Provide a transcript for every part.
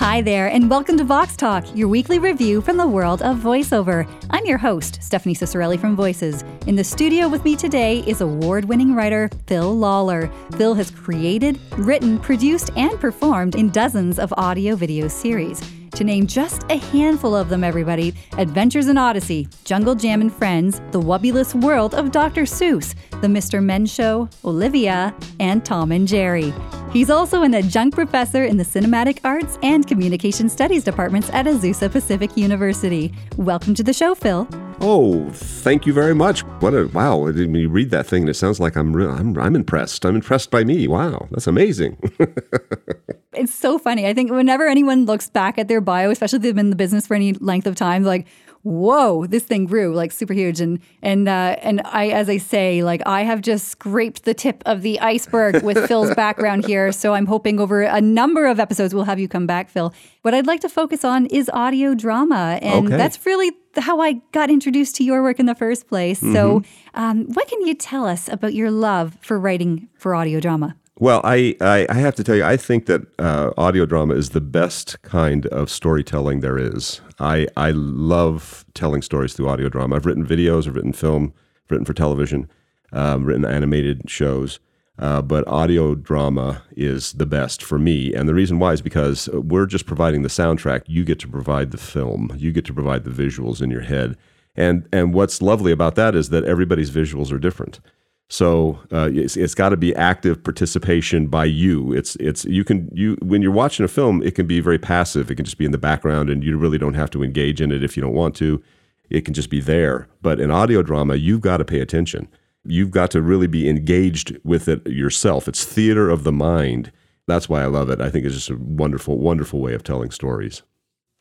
Hi there, and welcome to Vox Talk, your weekly review from the world of voiceover. I'm your host, Stephanie Ciccarelli from Voices. In the studio with me today is award winning writer Phil Lollar. Phil has created, written, produced, and performed in dozens of audio video series. To name just a handful of them, everybody Adventures in Odyssey, Jungle Jam and Friends, The Wubbulous World of Dr. Seuss, The Mr. Men Show, Olivia, and Tom and Jerry. He's also an adjunct professor in the Cinematic Arts and Communication Studies departments at Azusa Pacific University. Welcome to the show, Phil. Oh, thank you very much. What a wow! When you read that thing, and it sounds like I'm real, I'm I'm impressed. I'm impressed by me. Wow, that's amazing. it's so funny. I think whenever anyone looks back at their bio, especially if they've been in the business for any length of time, like, whoa, this thing grew like super huge. And and uh, and I, as I say, like I have just scraped the tip of the iceberg with Phil's background here. So I'm hoping over a number of episodes we'll have you come back, Phil. What I'd like to focus on is audio drama, and okay. that's really how I got introduced to your work in the first place. Mm-hmm. So, um, what can you tell us about your love for writing for audio drama? Well, I, I, I, have to tell you, I think that uh, audio drama is the best kind of storytelling there is. I, I love telling stories through audio drama. I've written videos, I've written film, written for television, um, written animated shows. Uh, but audio drama is the best for me. And the reason why is because we're just providing the soundtrack. You get to provide the film, you get to provide the visuals in your head. And, and what's lovely about that is that everybody's visuals are different. So uh, it's, it's got to be active participation by you. It's it's you can you when you're watching a film, it can be very passive. It can just be in the background, and you really don't have to engage in it if you don't want to. It can just be there. But in audio drama, you've got to pay attention. You've got to really be engaged with it yourself. It's theater of the mind. That's why I love it. I think it's just a wonderful, wonderful way of telling stories.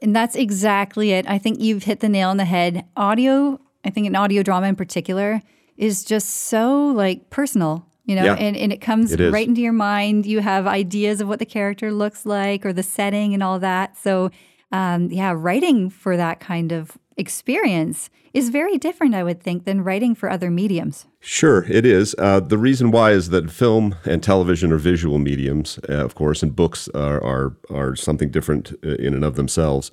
And that's exactly it. I think you've hit the nail on the head. Audio, I think an audio drama in particular is just so like personal you know yeah, and, and it comes it right into your mind you have ideas of what the character looks like or the setting and all that so um, yeah writing for that kind of experience is very different i would think than writing for other mediums. Sure it is. Uh, the reason why is that film and television are visual mediums uh, of course and books are, are, are something different uh, in and of themselves.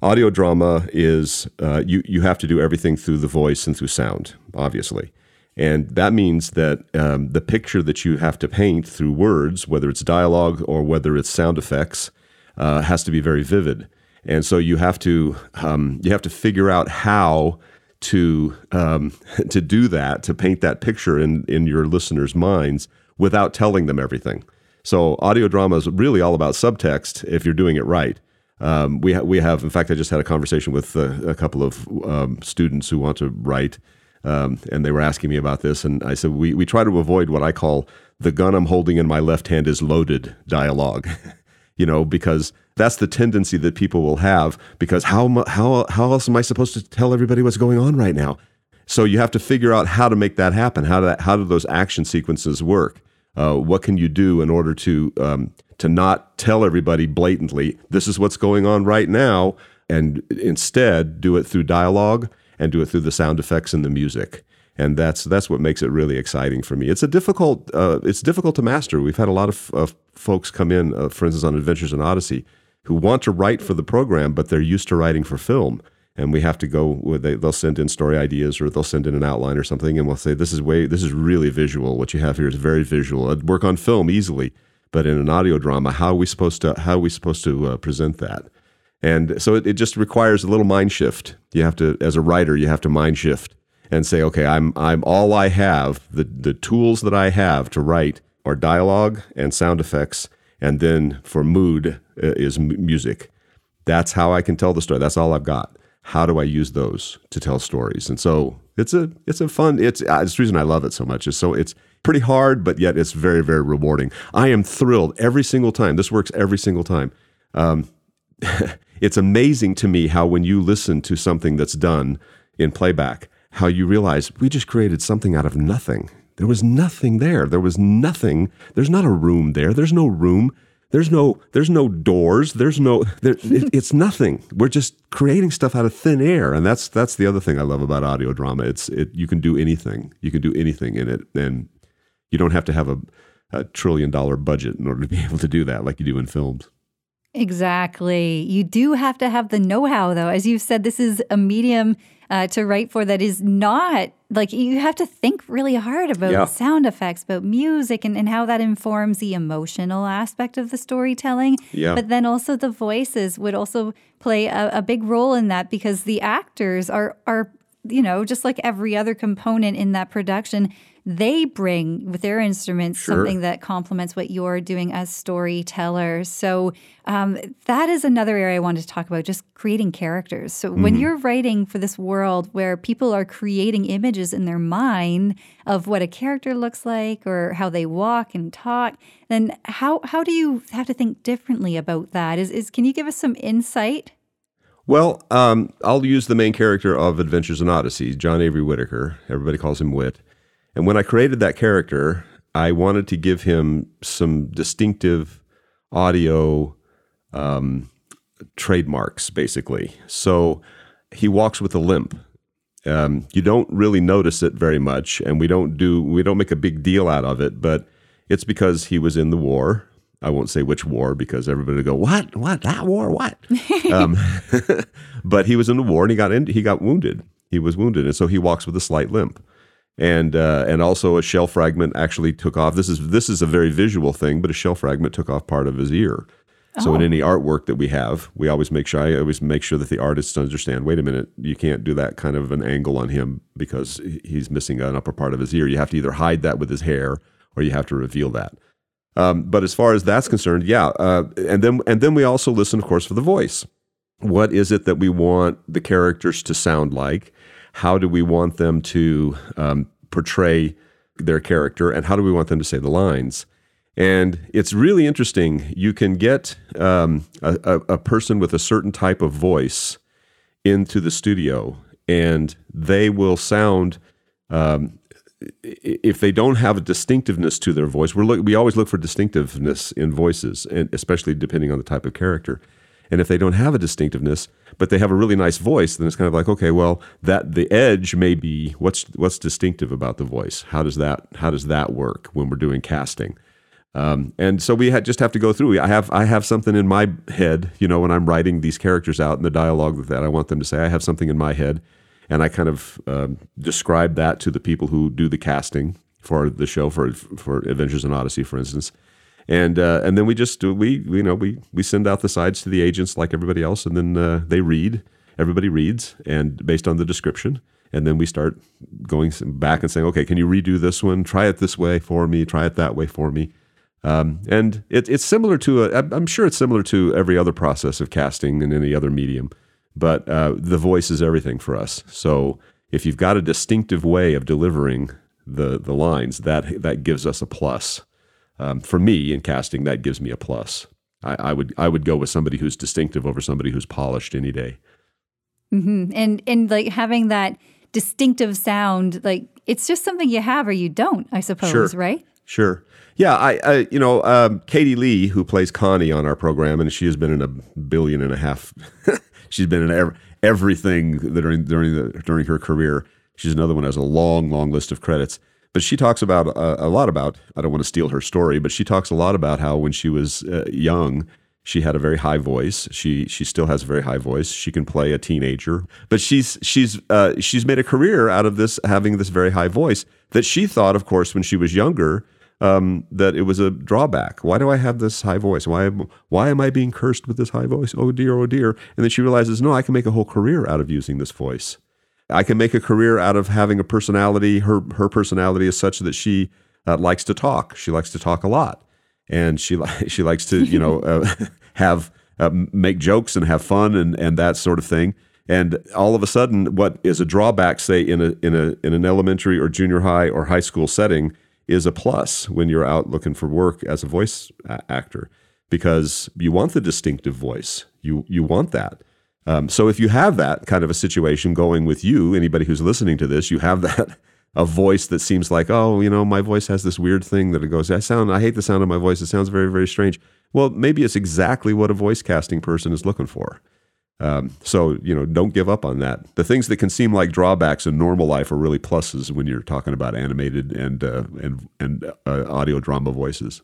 Audio drama is uh, you, you have to do everything through the voice and through sound obviously. And that means that um, the picture that you have to paint through words, whether it's dialogue or whether it's sound effects, uh, has to be very vivid. And so you have to um, you have to figure out how to um, to do that to paint that picture in in your listeners' minds without telling them everything. So audio drama is really all about subtext if you're doing it right. Um, we ha- we have, in fact, I just had a conversation with a, a couple of um, students who want to write um, and they were asking me about this, and I said we we try to avoid what I call the gun I'm holding in my left hand is loaded dialogue. you know, because that's the tendency that people will have. Because how how how else am I supposed to tell everybody what's going on right now? So you have to figure out how to make that happen. How do that, how do those action sequences work? Uh, what can you do in order to um, to not tell everybody blatantly this is what's going on right now, and instead do it through dialogue and do it through the sound effects and the music. And that's that's what makes it really exciting for me. It's a difficult uh, it's difficult to master. We've had a lot of uh, folks come in, uh, for instance, on Adventures in Odyssey, who want to write for the program, but they're used to writing for film and we have to go they, they'll send in story ideas or they'll send in an outline or something and we'll say this is way this is really visual what you have here is very visual I'd work on film easily but in an audio drama how are we supposed to how are we supposed to uh, present that and so it, it just requires a little mind shift. You have to, as a writer, you have to mind shift and say, okay, I'm I'm all I have. The the tools that I have to write are dialogue and sound effects, and then for mood uh, is m- music. That's how I can tell the story. That's all I've got. How do I use those to tell stories? And so it's a it's a fun. It's uh, it's the reason I love it so much. Is so it's pretty hard, but yet it's very very rewarding. I am thrilled every single time. This works every single time. Um, it's amazing to me how when you listen to something that's done in playback, how you realize we just created something out of nothing. There was nothing there. There was nothing. There's not a room there. There's no room. There's no there's no doors. There's no there, it, it's nothing. We're just creating stuff out of thin air, and that's that's the other thing I love about audio drama. It's it you can do anything. You can do anything in it, and you don't have to have a, a trillion dollar budget in order to be able to do that like you do in films. Exactly. You do have to have the know how, though. As you've said, this is a medium uh, to write for that is not like you have to think really hard about yeah. sound effects, about music, and, and how that informs the emotional aspect of the storytelling. Yeah. But then also the voices would also play a, a big role in that because the actors are are you know just like every other component in that production they bring with their instruments sure. something that complements what you're doing as storytellers. So um, that is another area I wanted to talk about, just creating characters. So mm-hmm. when you're writing for this world where people are creating images in their mind of what a character looks like or how they walk and talk, then how how do you have to think differently about that? Is is can you give us some insight? Well, um, I'll use the main character of Adventures in Odyssey, John Avery Whittaker. Everybody calls him Whit. And when I created that character, I wanted to give him some distinctive audio um, trademarks, basically. So he walks with a limp. Um, you don't really notice it very much, and we don't do we don't make a big deal out of it. But it's because he was in the war. I won't say which war because everybody will go, "What? What? That war? What?" um, but he was in the war and he got in, he got wounded. He was wounded, and so he walks with a slight limp and uh, and also a shell fragment actually took off. This is this is a very visual thing, but a shell fragment took off part of his ear. So oh. in any artwork that we have, we always make sure I always make sure that the artists understand. Wait a minute, you can't do that kind of an angle on him because he's missing an upper part of his ear. You have to either hide that with his hair or you have to reveal that. Um, but as far as that's concerned, yeah, uh, and then and then we also listen, of course, for the voice. What is it that we want the characters to sound like? How do we want them to um, portray their character, and how do we want them to say the lines? And it's really interesting. You can get um, a, a, person with a certain type of voice into the studio, and they will sound. Um, if they don't have a distinctiveness to their voice, we look, we always look for distinctiveness in voices, and especially depending on the type of character. And if they don't have a distinctiveness, but they have a really nice voice, then it's kind of like, okay, well, that the edge may be what's what's distinctive about the voice. How does that how does that work when we're doing casting? Um, and so we had, just have to go through. I have I have something in my head, you know, when I'm writing these characters out in the dialogue that I want them to say. I have something in my head, and I kind of um, describe that to the people who do the casting for the show for for Adventures in Odyssey, for instance and uh, and then we just we you know we we send out the sides to the agents like everybody else, and then uh, they read. Everybody reads, and based on the description, and then we start going back and saying, okay, can you redo this one? Try it this way for me. Try it that way for me. Um, and it, it's similar to a, I'm sure it's similar to every other process of casting in any other medium, but uh, the voice is everything for us. So if you've got a distinctive way of delivering the the lines, that that gives us a plus um, for me in casting, that gives me a plus. I, I, would I would go with somebody who's distinctive over somebody who's polished any day. Mm-hmm. And and like having that distinctive sound, like it's just something you have or you don't, I suppose, sure. right? Sure. Yeah, I, I you know um, Katie Leigh, who plays Connie on our program, and she has been in a billion and a half. she's been in ev- everything during during the during her career. She's another one has a long, long list of credits. But she talks about uh, a lot about, I don't want to steal her story, but she talks a lot about how when she was uh, young, she had a very high voice. She she still has a very high voice. She can play a teenager, but she's she's uh, she's made a career out of this having this very high voice that she thought, of course, when she was younger, um, that it was a drawback. Why do I have this high voice? Why why am I being cursed with this high voice? Oh dear, oh dear. And then she realizes, no, I can make a whole career out of using this voice. I can make a career out of having a personality. Her her personality is such that she uh, likes to talk. She likes to talk a lot, and she she likes to you know uh, have uh, make jokes and have fun and and that sort of thing. And all of a sudden, what is a drawback, say in a in a in an elementary or junior high or high school setting, is a plus when you're out looking for work as a voice actor because you want the distinctive voice. You you want that. Um, so if you have that kind of a situation going with you, anybody who's listening to this, you have that a voice that seems like, oh, you know, my voice has this weird thing that it goes, I sound, I hate the sound of my voice. It sounds very, very strange. Well, maybe it's exactly what a voice casting person is looking for. Um, so you know, don't give up on that. The things that can seem like drawbacks in normal life are really pluses when you're talking about animated and uh, and and uh, audio drama voices.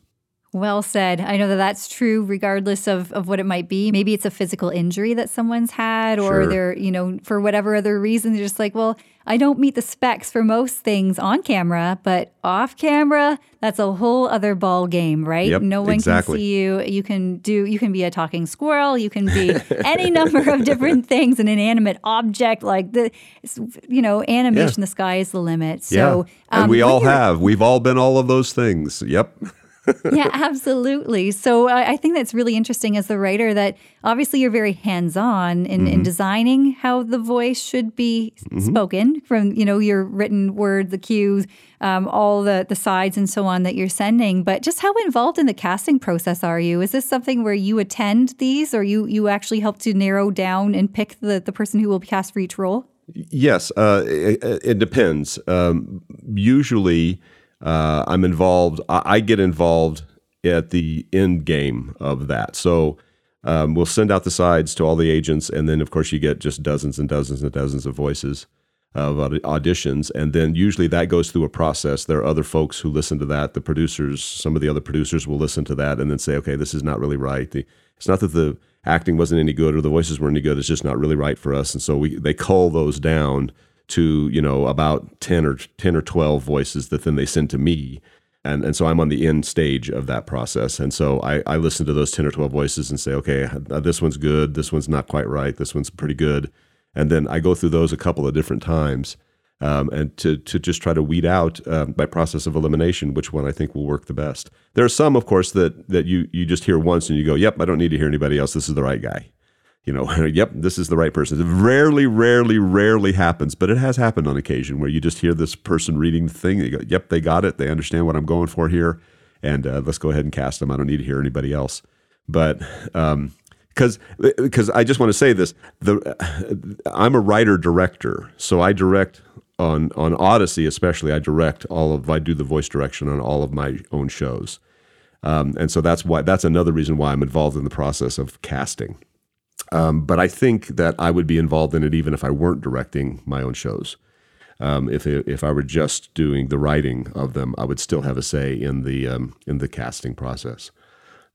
Well said. I know that that's true regardless of, of what it might be. Maybe it's a physical injury that someone's had, or Sure. they're, you know, for whatever other reason, they're just like, well, I don't meet the specs for most things on camera, but off camera, that's a whole other ball game, right? Yep, no one exactly. can see you. You can do, you can be a talking squirrel, you can be any number of different things, an inanimate object, like the, you know, animation, the sky is the limit. So, yeah. and um, we all have. We've all been all of those things. Yep. yeah, absolutely. So I, I think that's really interesting as the writer that obviously you're very hands-on in, in designing how the voice should be spoken from you know your written word, the cues, um, all the the sides and so on that you're sending. But just how involved in the casting process are you? Is this something where you attend these, or you you actually help to narrow down and pick the the person who will be cast for each role? Yes, uh, it, it depends. Um, usually, uh, I'm involved. I, I get involved at the end game of that. So um, we'll send out the sides to all the agents, and then of course you get just dozens and dozens and dozens of voices of aud- auditions, and then usually that goes through a process. There are other folks who listen to that. The producers, some of the other producers, will listen to that and then say, "Okay, this is not really right." The, it's not that the acting wasn't any good or the voices weren't any good. It's just not really right for us, and so we they cull those down to you know about ten or ten or twelve voices that then they send to me. And, and so I'm on the end stage of that process. And so I, I listen to those 10 or 12 voices and say, okay, uh, this one's good. This one's not quite right. This one's pretty good. And then I go through those a couple of different times um, and to, to just try to weed out um, by process of elimination which one I think will work the best. There are some, of course, that, that you, you just hear once and you go, yep, I don't need to hear anybody else. This is the right guy. You know, yep, this is the right person. It rarely, rarely, rarely happens, but it has happened on occasion where you just hear this person reading the thing. You go, yep, they got it. They understand what I'm going for here. And uh, let's go ahead and cast them. I don't need to hear anybody else. But um, because because I just want to say this, the I'm a writer director, so I direct on on Odyssey especially. I direct all of I do the voice direction on all of my own shows, um, and so that's why that's another reason why I'm involved in the process of casting. Um, but I think that I would be involved in it even if I weren't directing my own shows. Um, if if I were just doing the writing of them, I would still have a say in the um, in the casting process.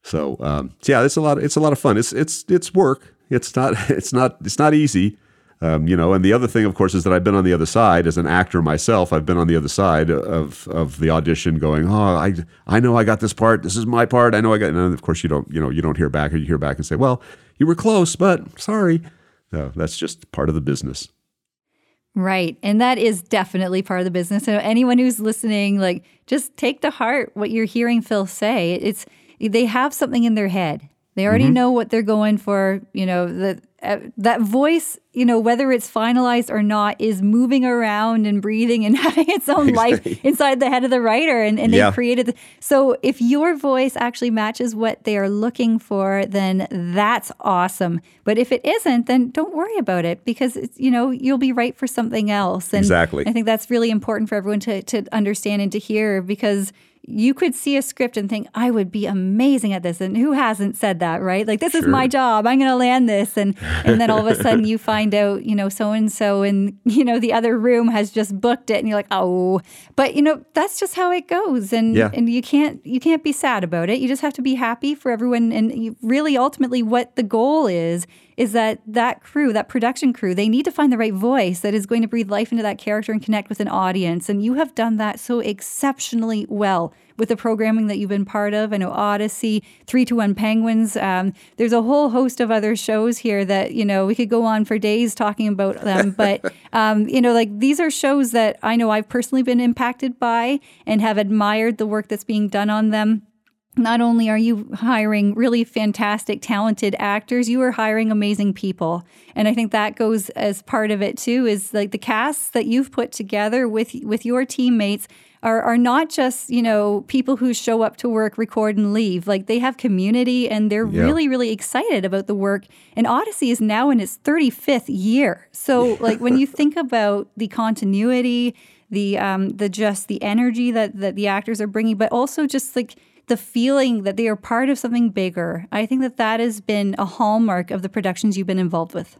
So, um, so yeah, it's a lot. It's a lot of fun. It's it's it's work. It's not it's not it's not easy. Um, you know, and the other thing, of course, is that I've been on the other side as an actor myself. I've been on the other side of of the audition, going, "Oh, I I know I got this part. This is my part. I know I got." And of course, you don't you know you don't hear back, or you hear back and say, "Well, you were close, but sorry." No, that's just part of the business. Right. And that is definitely part of the business. So anyone who's listening, like just take to heart what you're hearing Phil say. It's they have something in their head. They already know what they're going for. You know, that uh, that voice, you know, whether it's finalized or not, is moving around and breathing and having its own life inside the head of the writer. And, and Yeah. they created. The, so if your voice actually matches what they are looking for, then that's awesome. But if it isn't, then don't worry about it because it's, you know you'll be right for something else. And Exactly. I think that's really important for everyone to to understand and to hear because you could see a script and think I would be amazing at this and who hasn't said that right? Like this is my job. I'm going to land this and and then all of a sudden you find out you know so and so in you know the other room has just booked it and you're like oh. But you know that's just how it goes and Yeah. and you can't you can't be sad about it. You just have to be happy for everyone and you, really ultimately what the goal is is that that crew that production crew they need to find the right voice that is going to breathe life into that character and connect with an audience and you have done that so exceptionally well with the programming that you've been part of. I know Odyssey, Three-Two-One Penguins. Um, there's a whole host of other shows here that you know we could go on for days talking about them. But um, you know, like these are shows that I know I've personally been impacted by and have admired the work that's being done on them not only are you hiring really fantastic, talented actors, you are hiring amazing people. And I think that goes as part of it too, is like the casts that you've put together with with your teammates are, are not just, you know, people who show up to work, record, and leave. Like they have community and they're really, really excited about the work. And Odyssey is now in its 35th year. So like when you think about the continuity, the um the just the energy that that the actors are bringing, but also just like the feeling that they are part of something bigger. I think that that has been a hallmark of the productions you've been involved with.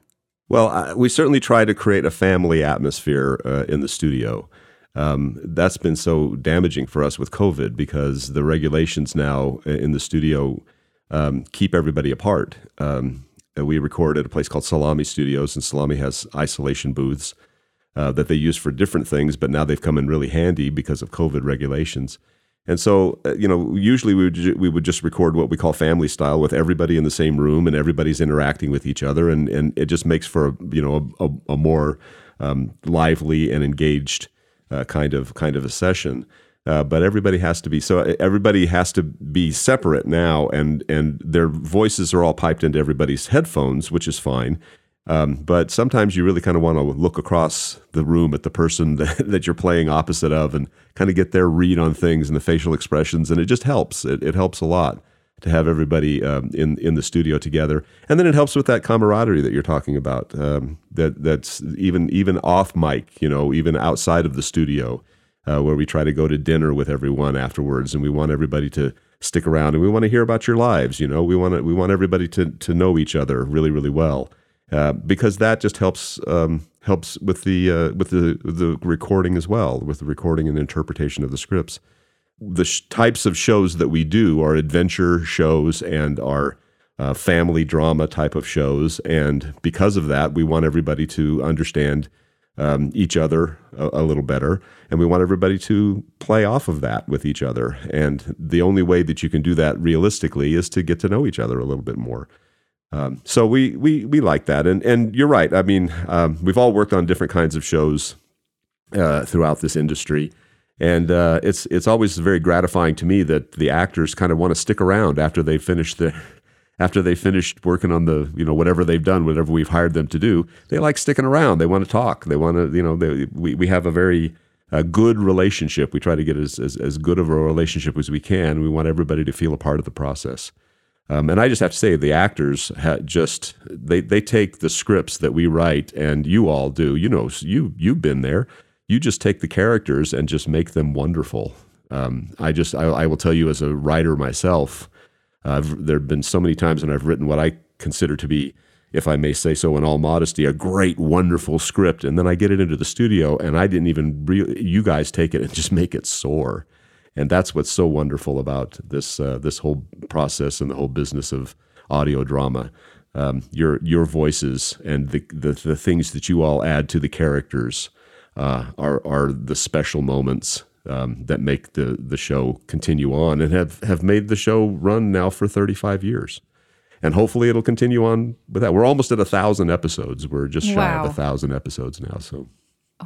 Well, uh, we certainly try to create a family atmosphere uh, in the studio. Um, that's been so damaging for us with COVID because the regulations now in the studio um, keep everybody apart. Um, we record at a place called Salami Studios, and Salami has isolation booths uh, that they use for different things, but now they've come in really handy because of COVID regulations. And so, uh, you know, usually we would, ju- we would just record what we call family style with everybody in the same room and everybody's interacting with each other. And, and it just makes for, a, you know, a, a more um, lively and engaged uh, kind of kind of a session. Uh, but everybody has to be so everybody has to be separate now, and and their voices are all piped into everybody's headphones, which is fine. Um, but sometimes you really kind of want to look across the room at the person that, that you're playing opposite of and kind of get their read on things and the facial expressions, and it just helps. It, it helps a lot to have everybody um, in in the studio together, and then it helps with that camaraderie that you're talking about. Um, that that's even even off mic, you know, even outside of the studio, uh, where we try to go to dinner with everyone afterwards, and we want everybody to stick around, and we want to hear about your lives. You know, we want to, we want everybody to to know each other really really well. Uh, because that just helps um, helps with the uh, with the the recording as well, with the recording and interpretation of the scripts. The sh- types of shows that we do are adventure shows and are uh, family drama type of shows, and because of that, we want everybody to understand um, each other a, a, little better, and we want everybody to play off of that with each other. And the only way that you can do that realistically is to get to know each other a little bit more. Um, so we we we like that, and and you're right. I mean, um, we've all worked on different kinds of shows uh, throughout this industry, and uh, it's it's always very gratifying to me that the actors kind of want to stick around after they finish the after they finished working on the you know whatever they've done, whatever we've hired them to do. They like sticking around. They want to talk. They want to you know they, we we have a very a good relationship. We try to get as, as, as good of a relationship as we can. We want everybody to feel a part of the process. Um, and I just have to say, the actors just they they take the scripts that we write, and you all do. You know, you you've been there. You just take the characters and just make them wonderful. Um, I just I, I, will tell you as a writer myself, uh, there have been so many times when I've written what I consider to be, if I may say so, in all modesty, a great, wonderful script, and then I get it into the studio, and I didn't even re- you guys take it and just make it soar and that's what's so wonderful about this uh, this whole process and the whole business of audio drama. Um, your your voices and the, the, the things that you all add to the characters uh, are are the special moments um, that make the the show continue on and have have made the show run now for 35 years. And hopefully it'll continue on with that. We're almost at a thousand episodes. We're just shy wow. of a thousand episodes now. So,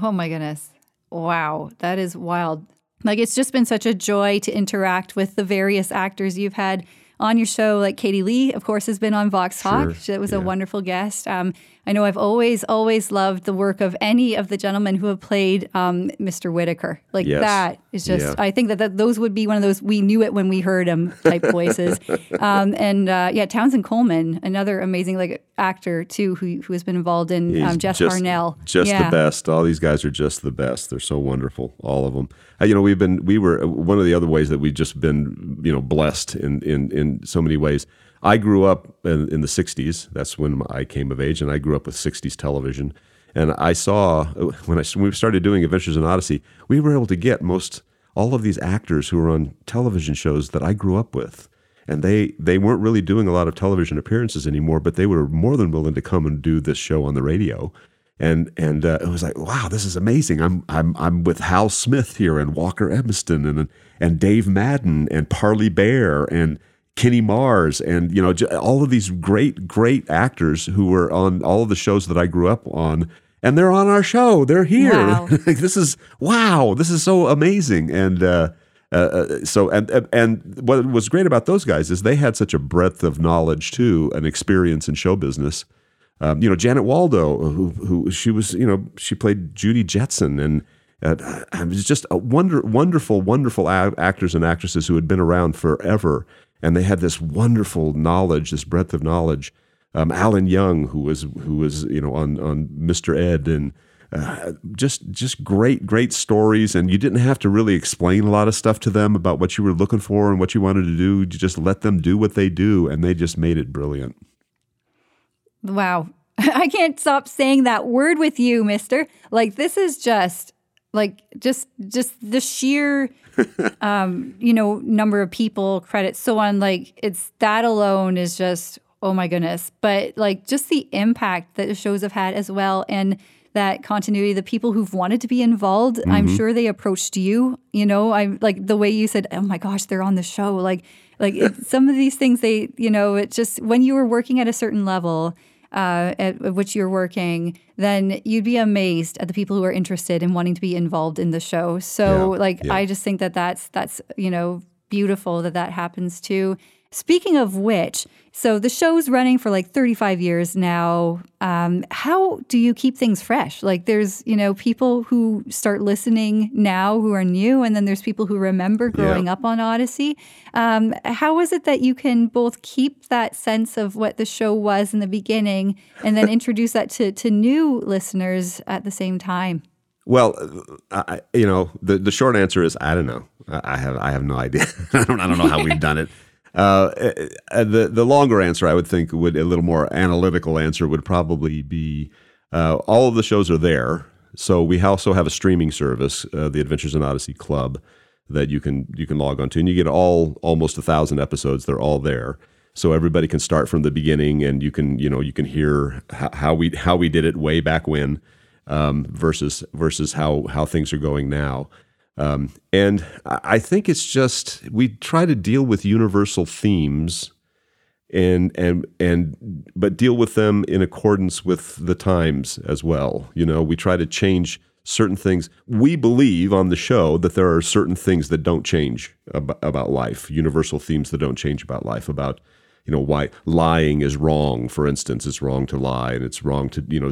oh my goodness, wow, that is wild. Like it's just been such a joy to interact with the various actors you've had on your show. Like Katie Leigh, of course, has been on Vox Talk. Sure. That was yeah. a wonderful guest. Um, I know I've always, always loved the work of any of the gentlemen who have played um, Mr. Whittaker. Like yes. that is just, yeah. I think that, that those would be one of those we knew it when we heard him type voices. Um, and uh, yeah, Townsend Coleman, another amazing like actor too, who, who has been involved in um, Jess just, Harnell. Just yeah. the best. All these guys are just the best. They're so wonderful, all of them. Uh, you know, we've been, we were, one of the other ways that we've just been, you know, blessed in, in, in so many ways I grew up in, in, the 60s. That's when I came of age, and I grew up with 60s television. And I saw, when, I, when we started doing Adventures in Odyssey, we were able to get most all of these actors who were on television shows that I grew up with. And they, they weren't really doing a lot of television appearances anymore, but they were more than willing to come and do this show on the radio and and uh, it was like, wow, this is amazing. I'm I'm I'm with Hal Smith here and Walker Edmiston and and Dave Madden and Parley Baer and Kenny Mars, and you know all of these great, great actors who were on all of the shows that I grew up on, and they're on our show. They're here. Wow. this is wow. This is so amazing. And uh, uh, uh, so, and and what was great about those guys is they had such a breadth of knowledge too, and experience in show business. Um, you know, Janet Waldo, who who she was, you know, she played Judy Jetson, and uh, it was just a wonder, wonderful, wonderful actors and actresses who had been around forever and they had this wonderful knowledge, this breadth of knowledge. Um, Alan Young, who was who was you know on on Mr. Ed, and uh, just just great great stories, and you didn't have to really explain a lot of stuff to them about what you were looking for and what you wanted to do. You just let them do what they do, and they just made it brilliant. Wow, I can't stop saying that word with you, Mister. Like this is just like just just the sheer um you know number of people credits so on like it's that alone is just oh my goodness but like just the impact that the shows have had as well and that continuity the people who've wanted to be involved mm-hmm. i'm sure they approached you you know i'm like the way you said oh my gosh they're on the show like like it, some of these things they you know it just when you were working at a certain level uh, at, at which you're working, then you'd be amazed at the people who are interested in wanting to be involved in the show. So, yeah, like, yeah. I just think that that's that's you know beautiful that that happens too. Speaking of which, so the show's running for like 35 years now. Um, how do you keep things fresh? Like there's, you know, people who start listening now who are new, and then there's people who remember growing yeah. up on Odyssey. Um, how is it that you can both keep that sense of what the show was in the beginning and then introduce that to, to new listeners at the same time? Well, I, you know, the, the short answer is I don't know. I have I have no idea. I don't I don't know how we've done it. Uh, uh, the the longer answer, I would think, would a little more analytical answer would probably be uh, all of the shows are there. So we also have a streaming service, uh, the Adventures in Odyssey Club, that you can you can log on to, and you get all almost a thousand episodes. They're all there, so everybody can start from the beginning, and you can you know you can hear how, how we how we did it way back when um, versus versus how how things are going now. Um, and I think it's just we try to deal with universal themes and and and but deal with them in accordance with the times as well. You know, we try to change certain things. We believe on the show that there are certain things that don't change about, about life, universal themes that don't change about life, about you know why lying is wrong for instance it's wrong to lie and it's wrong to you know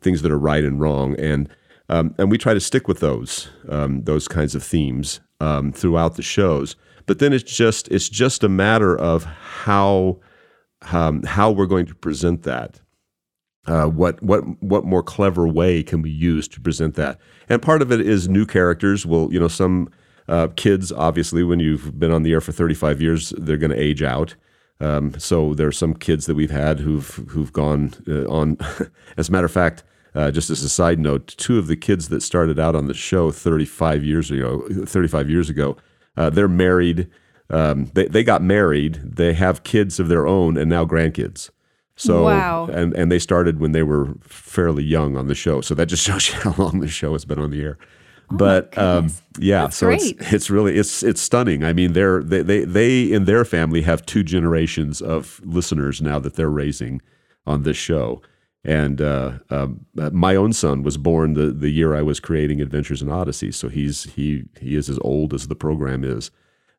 things that are right and wrong and um, and we try to stick with those um, those kinds of themes um, throughout the shows. But then it's just it's just a matter of how um, how we're going to present that. Uh, what what what more clever way can we use to present that? And part of it is new characters. Well, you know, some uh, kids obviously, when you've been on the air for 35 years, they're going to age out. Um, so there are some kids that we've had who've who've gone uh, on. as a matter of fact, uh, just as a side note, two of the kids that started out on the show 35 years ago, 35 years ago, uh, they're married. Um, they, they got married. They have kids of their own and now grandkids. So wow. and and they started when they were fairly young on the show. So that just shows you how long the show has been on the air. Oh but um, yeah, That's so great. it's it's really it's it's stunning. I mean, they're they, they they in their family have two generations of listeners now that they're raising on this show. And uh, um, my own son was born the, the year I was creating Adventures in Odyssey, so he's he he is as old as the program is.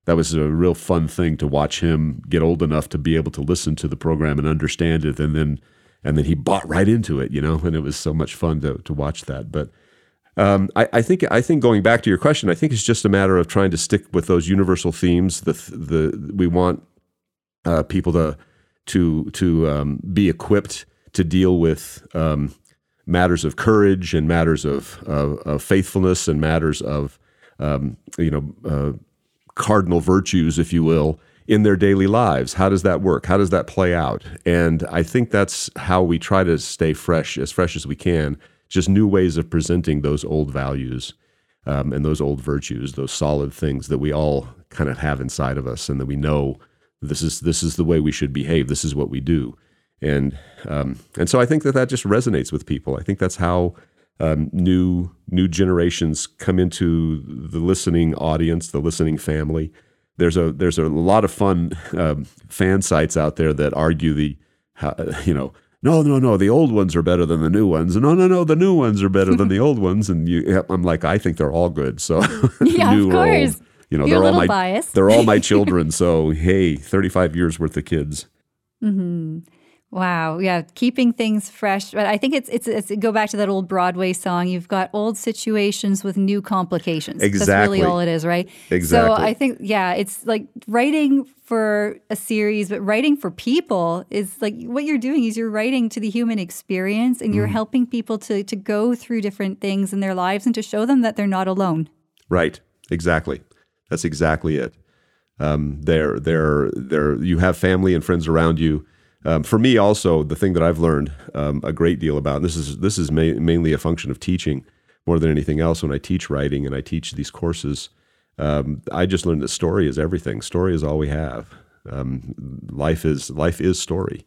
That was a real fun thing to watch him get old enough to be able to listen to the program and understand it, and then and then he bought right into it, you know, and it was so much fun to to watch that. But um, I, I, think I think going back to your question, I think it's just a matter of trying to stick with those universal themes. The the we want uh, people to to to um, be equipped to deal with um, matters of courage and matters of, of, of faithfulness and matters of um, you know uh, cardinal virtues, if you will, in their daily lives. How does that work? How does that play out? And I think that's how we try to stay fresh, as fresh as we can. Just new ways of presenting those old values um, and those old virtues, those solid things that we all kind of have inside of us, and that we know this is this is the way we should behave. This is what we do and um, and so I think that that just resonates with people. I think that's how um, new new generations come into the listening audience, the listening family. There's a there's a lot of fun um, fan sites out there that argue the how, you know no no no the old ones are better than the new ones no no no the new ones are better than the old ones and you I'm like I think they're all good so yeah new of course. Old, you know You're they're all my biased. they're all my children so hey 35 years worth of kids. Mm-hmm. Wow, yeah, keeping things fresh. But I think it's, it's it's go back to that old Broadway song. You've got old situations with new complications. Exactly, that's really all it is, right? Exactly. So I think yeah, it's like writing for a series, but writing for people is like what you're doing is you're writing to the human experience, and you're mm. helping people to to go through different things in their lives and to show them that they're not alone. Right. Exactly. That's exactly it. Um, they're, they're, they're, you have family and friends around you um, for me, also, the thing that I've learned um, a great deal about, this is this is ma- mainly a function of teaching, more than anything else when I teach writing and I teach these courses. Um, I just learned that story is everything. Story is all we have. Um, life is life is story,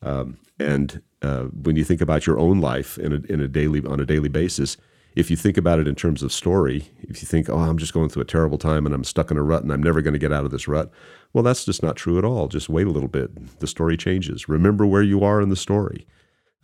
um, and uh, when you think about your own life in a, in a daily on a daily basis, if you think about it in terms of story, if you think, oh, I'm just going through a terrible time and I'm stuck in a rut and I'm never going to get out of this rut, well, that's just not true at all. Just wait a little bit. The story changes. Remember where you are in the story.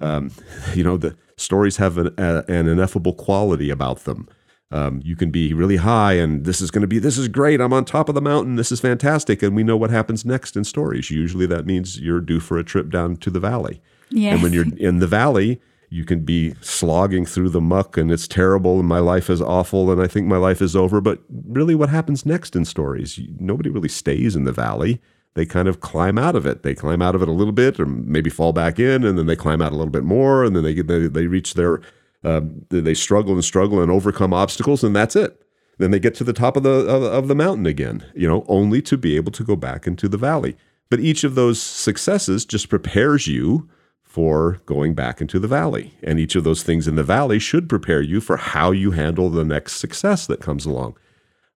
Um, you know, the stories have an, a, an ineffable quality about them. Um, you can be really high and this is going to be, this is great. I'm on top of the mountain. This is fantastic. And we know what happens next in stories. Usually that means you're due for a trip down to the valley. Yes. And when you're in the valley, you can be slogging through the muck and it's terrible and my life is awful and I think my life is over. But really, what happens next in stories? Nobody really stays in the valley. They kind of climb out of it. They climb out of it a little bit or maybe fall back in and then they climb out a little bit more and then they, they, they reach their uh, they struggle and struggle and overcome obstacles, and that's it. Then they get to the top of the of, of the mountain again, you know, only to be able to go back into the valley. But each of those successes just prepares you for going back into the valley. And each of those things in the valley should prepare you for how you handle the next success that comes along.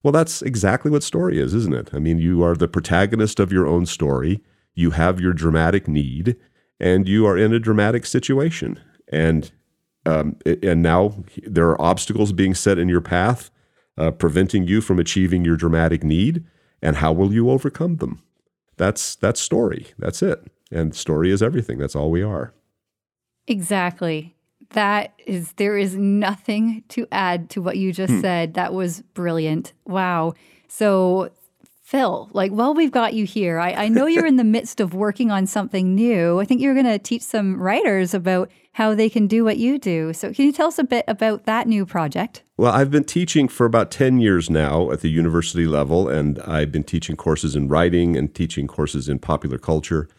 Well, that's exactly what story is, isn't it? I mean, you are the protagonist of your own story. You have your dramatic need, and you are in a dramatic situation. And um, and now there are obstacles being set in your path, uh, preventing you from achieving your dramatic need. And how will you overcome them? That's that's story. That's it. And story is everything. That's all we are. Exactly. That is there is nothing to add to what you just hmm. said. That was brilliant. Wow. So Phil, like while we've got you here, I, I know you're in the midst of working on something new. I think you're going to teach some writers about how they can do what you do. So, can you tell us a bit about that new project? Well, I've been teaching for about 10 years now at the university level, and I've been teaching courses in writing and teaching courses in popular culture.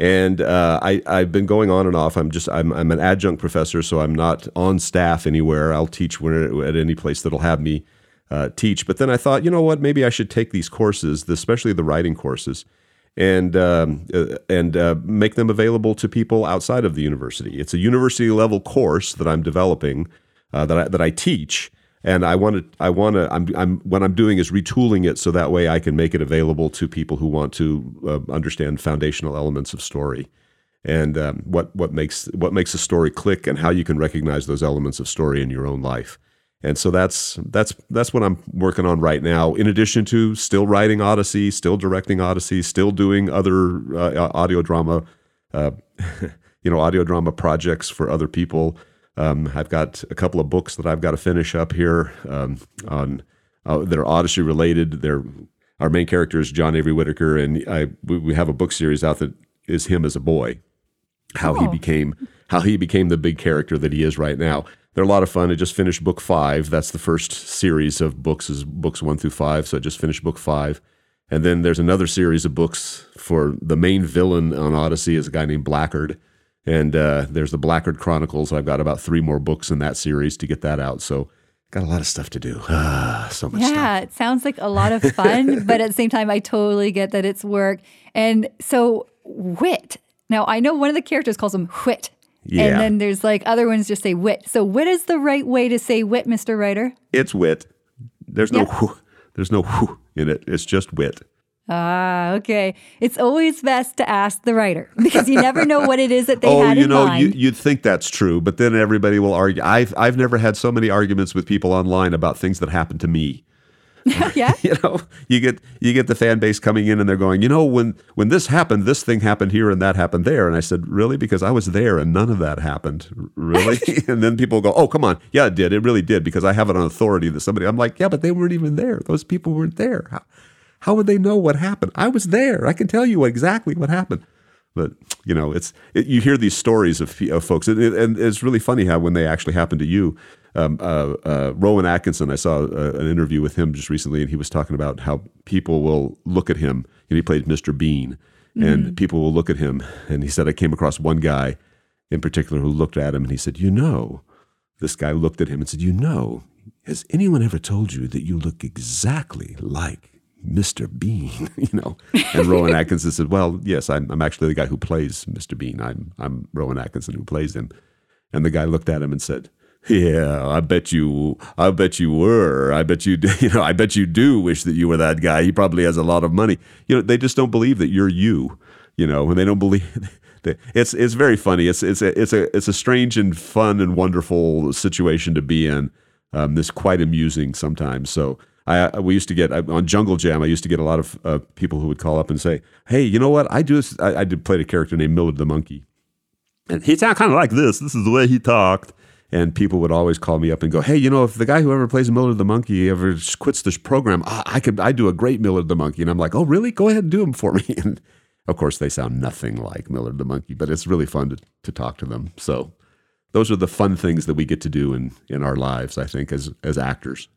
And uh, I, I've been going on and off. I'm just I'm, I'm an adjunct professor, so I'm not on staff anywhere. I'll teach when, at any place that'll have me uh, teach. But then I thought, you know what? Maybe I should take these courses, especially the writing courses, and um, uh, and uh, make them available to people outside of the university. It's a university level course that I'm developing uh, that I, that I teach. And I want to, I want to, I'm, I'm, what I'm doing is retooling it so that way I can make it available to people who want to uh, understand foundational elements of story and um, what, what makes, what makes a story click and how you can recognize those elements of story in your own life. And so that's that's that's what I'm working on right now. In addition to still writing Odyssey, still directing Odyssey, still doing other uh, audio drama, uh, you know, audio drama projects for other people. Um, I've got a couple of books that I've got to finish up here um, on uh, that are Odyssey related. They're our main character is John Avery Whittaker, and I we, we have a book series out that is him as a boy, how oh. he became how he became the big character that he is right now. They're a lot of fun. I just finished book five. That's the first series of books, is books one through five. So I just finished book five. And then there's another series of books for the main villain on Odyssey is a guy named Blackgaard. And uh, there's the Blackgaard Chronicles. I've got about three more books in that series to get that out. So got a lot of stuff to do. Ah, so much yeah, stuff. it sounds like a lot of fun, but at the same time, I totally get that it's work. And so, wit. Now, I know one of the characters calls him wit. Yeah. And then there's like other ones just say wit. So wit is the right way to say wit, Mr. Writer? It's wit. There's no whew, there's no whew in it. It's just wit. Ah, okay. It's always best to ask the writer because you never know what it is that they oh, had you know, mind. You, you'd think that's true, but then everybody will argue. I've I've never had so many arguments with people online about things that happened to me. yeah. you know, you get you get the fan base coming in and they're going, you know, when when this happened, this thing happened here and that happened there. And I said, really? Because I was there and none of that happened. Really? and then people go, oh, come on, yeah, it did. It really did because I have it on authority that somebody. I'm like, yeah, but they weren't even there. Those people weren't there. How, how would they know what happened? I was there. I can tell you exactly what happened. But you know, it's it, you hear these stories of, of folks, and, and, it's really funny how when they actually happen to you. Um, uh, uh, Rowan Atkinson, I saw uh, an interview with him just recently, and he was talking about how people will look at him. And he played Mr. Bean, and mm-hmm. people will look at him. And he said, I came across one guy in particular who looked at him, and he said, "You know," this guy looked at him and said, "You know, has anyone ever told you that you look exactly like Mr. Bean, you know. And Rowan Atkinson said, "Well, yes, I'm, I'm actually the guy who plays Mr. Bean. I'm I'm Rowan Atkinson who plays him." And the guy looked at him and said, Yeah, I bet you. I bet you were. I bet you. Do, you know. I bet you do wish that you were that guy. He probably has a lot of money. You know, they just don't believe that you're you. You know, And they don't believe. It's it's very funny. It's it's a it's a it's a strange and fun and wonderful situation to be in. Um, this quite amusing sometimes. So I we used to get on Jungle Jam. I used to get a lot of uh, people who would call up and say, "Hey, you know what? I do. I, I did play a character named Millard the Monkey, and he sounded kind of like this. This is the way he talked." And people would always call me up and go, "Hey, you know, if the guy who ever plays Millard the Monkey ever quits this program, I, I could I do a great Millard the Monkey." And I'm like, "Oh, really? Go ahead and do him for me." And of course, they sound nothing like Millard the Monkey, but it's really fun to, to talk to them. So those are the fun things that we get to do in in our lives. I think as as actors.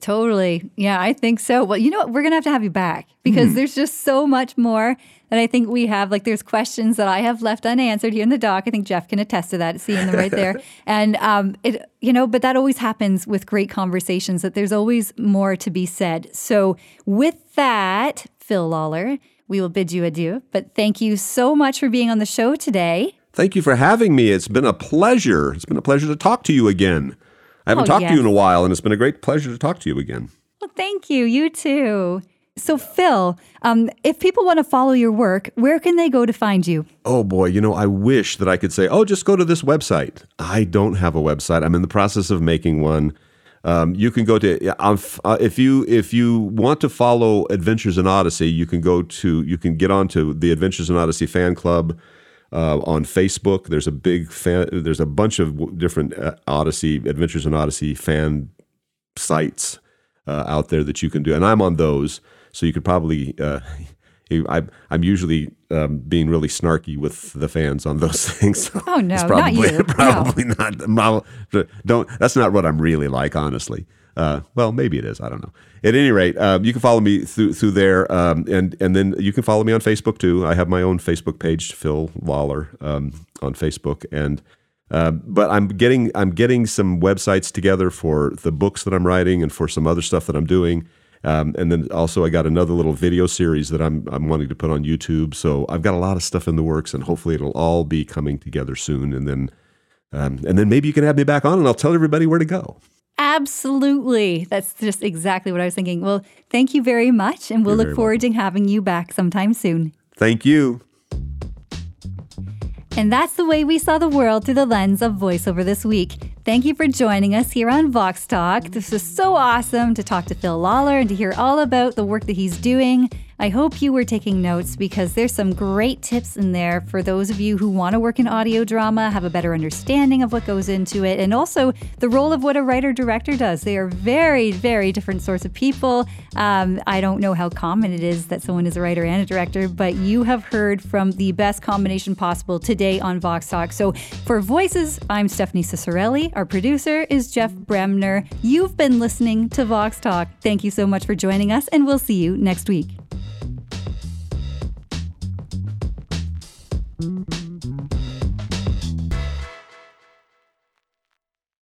Totally. Yeah, I think so. Well, you know what? We're going to have to have you back because mm. there's just so much more that I think we have. Like, there's questions that I have left unanswered here in the doc. I think Jeff can attest to that, seeing them right there. and, um, it, you know, but that always happens with great conversations, that there's always more to be said. So, with that, Phil Lollar, we will bid you adieu. But thank you so much for being on the show today. Thank you for having me. It's been a pleasure. It's been a pleasure to talk to you again. I haven't oh, talked yes. to you in a while, and it's been a great pleasure to talk to you again. Well, thank you. You too. So, Phil, um, if people want to follow your work, where can they go to find you? Oh, boy. You know, I wish that I could say, oh, just go to this website. I don't have a website. I'm in the process of making one. Um, you can go to uh, if you if you want to follow Adventures in Odyssey, you can go to you can get onto the Adventures in Odyssey fan club uh, on Facebook. There's a big fan. There's a bunch of different uh, Odyssey Adventures in Odyssey fan sites uh, out there that you can do, and I'm on those. So you could probably. Uh, I, am usually um, being really snarky with the fans on those things. oh no, probably, not you. Probably no. not. Don't. That's not what I'm really like, honestly. Uh, well, maybe it is. I don't know. At any rate, um, you can follow me through through there, um, and and then you can follow me on Facebook too. I have my own Facebook page, Phil Lollar, um, on Facebook, and uh, but I'm getting I'm getting some websites together for the books that I'm writing and for some other stuff that I'm doing. Um, and then also I got another little video series that I'm I'm wanting to put on YouTube. So I've got a lot of stuff in the works, and hopefully it'll all be coming together soon. And then um, and then maybe you can have me back on, and I'll tell everybody where to go. Absolutely. That's just exactly what I was thinking. Well, thank you very much. And we'll You're look forward welcome. to having you back sometime soon. Thank you. And that's the way we saw the world through the lens of voiceover this week. Thank you for joining us here on Vox Talk. This was so awesome to talk to Phil Lollar and to hear all about the work that he's doing. I hope you were taking notes because there's some great tips in there for those of you who want to work in audio drama, have a better understanding of what goes into it, and also the role of what a writer director does. They are very, very different sorts of people. Um, I don't know how common it is that someone is a writer and a director, but you have heard from the best combination possible today on Vox Talk. So for voices, I'm Stephanie Ciccarelli. Our producer is Jeff Bremner. You've been listening to Vox Talk. Thank you so much for joining us, and we'll see you next week. Thank you.